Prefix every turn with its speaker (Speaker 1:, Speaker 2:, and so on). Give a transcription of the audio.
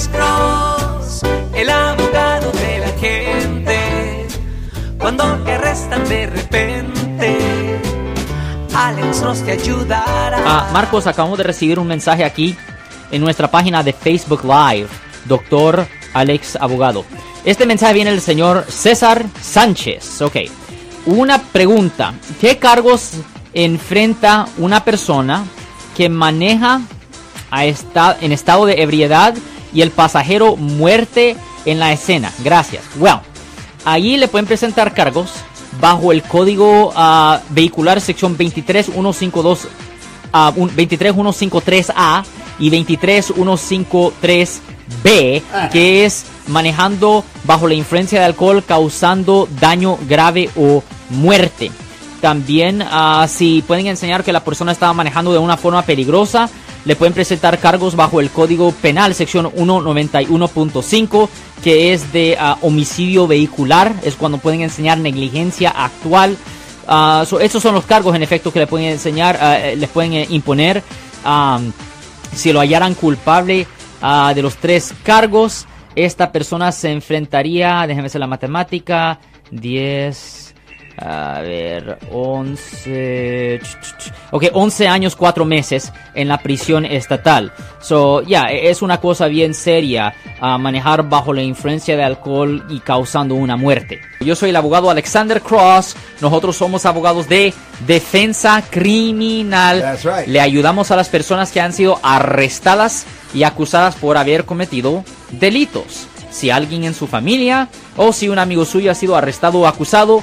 Speaker 1: Alex Cross, el abogado de la gente. Cuando te arrestan de repente, Alex ayudará.
Speaker 2: Ah, Marcos, acabamos de recibir un mensaje aquí en nuestra página de Facebook Live, doctor Alex Abogado. Este mensaje viene del señor César Sánchez. Ok, una pregunta. ¿Qué cargos enfrenta una persona que maneja a esta- en estado de ebriedad y el pasajero muerte en la escena? Gracias. Well, allí le pueden presentar cargos bajo el código ah, vehicular sección 23152 ah, un- 23153A y 23153B, que es manejando bajo la influencia de alcohol causando daño grave o muerte. También, ah, si pueden enseñar que la persona estaba manejando de una forma peligrosa, le pueden presentar cargos bajo el Código Penal, sección 191.5, que es de ah, homicidio vehicular. Es cuando pueden enseñar negligencia actual. Ah, so, son los cargos, en efecto, que le pueden enseñar, ah, eh, les pueden eh, imponer. si lo hallaran culpable de los tres cargos, esta persona se enfrentaría, déjenme hacer la matemática, 10, a ver, 11, ch, ch, ch, ok, 11 años, 4 meses en la prisión estatal. So, ya, e- es una cosa bien seria ah, manejar bajo la influencia de alcohol y causando una muerte. Yo soy el abogado Alexander Cross, nosotros somos abogados de defensa criminal.
Speaker 3: That's right.
Speaker 2: Le ayudamos a las personas que han sido arrestadas y acusadas por haber cometido delitos. Si alguien en su familia o si un amigo suyo ha sido arrestado o acusado,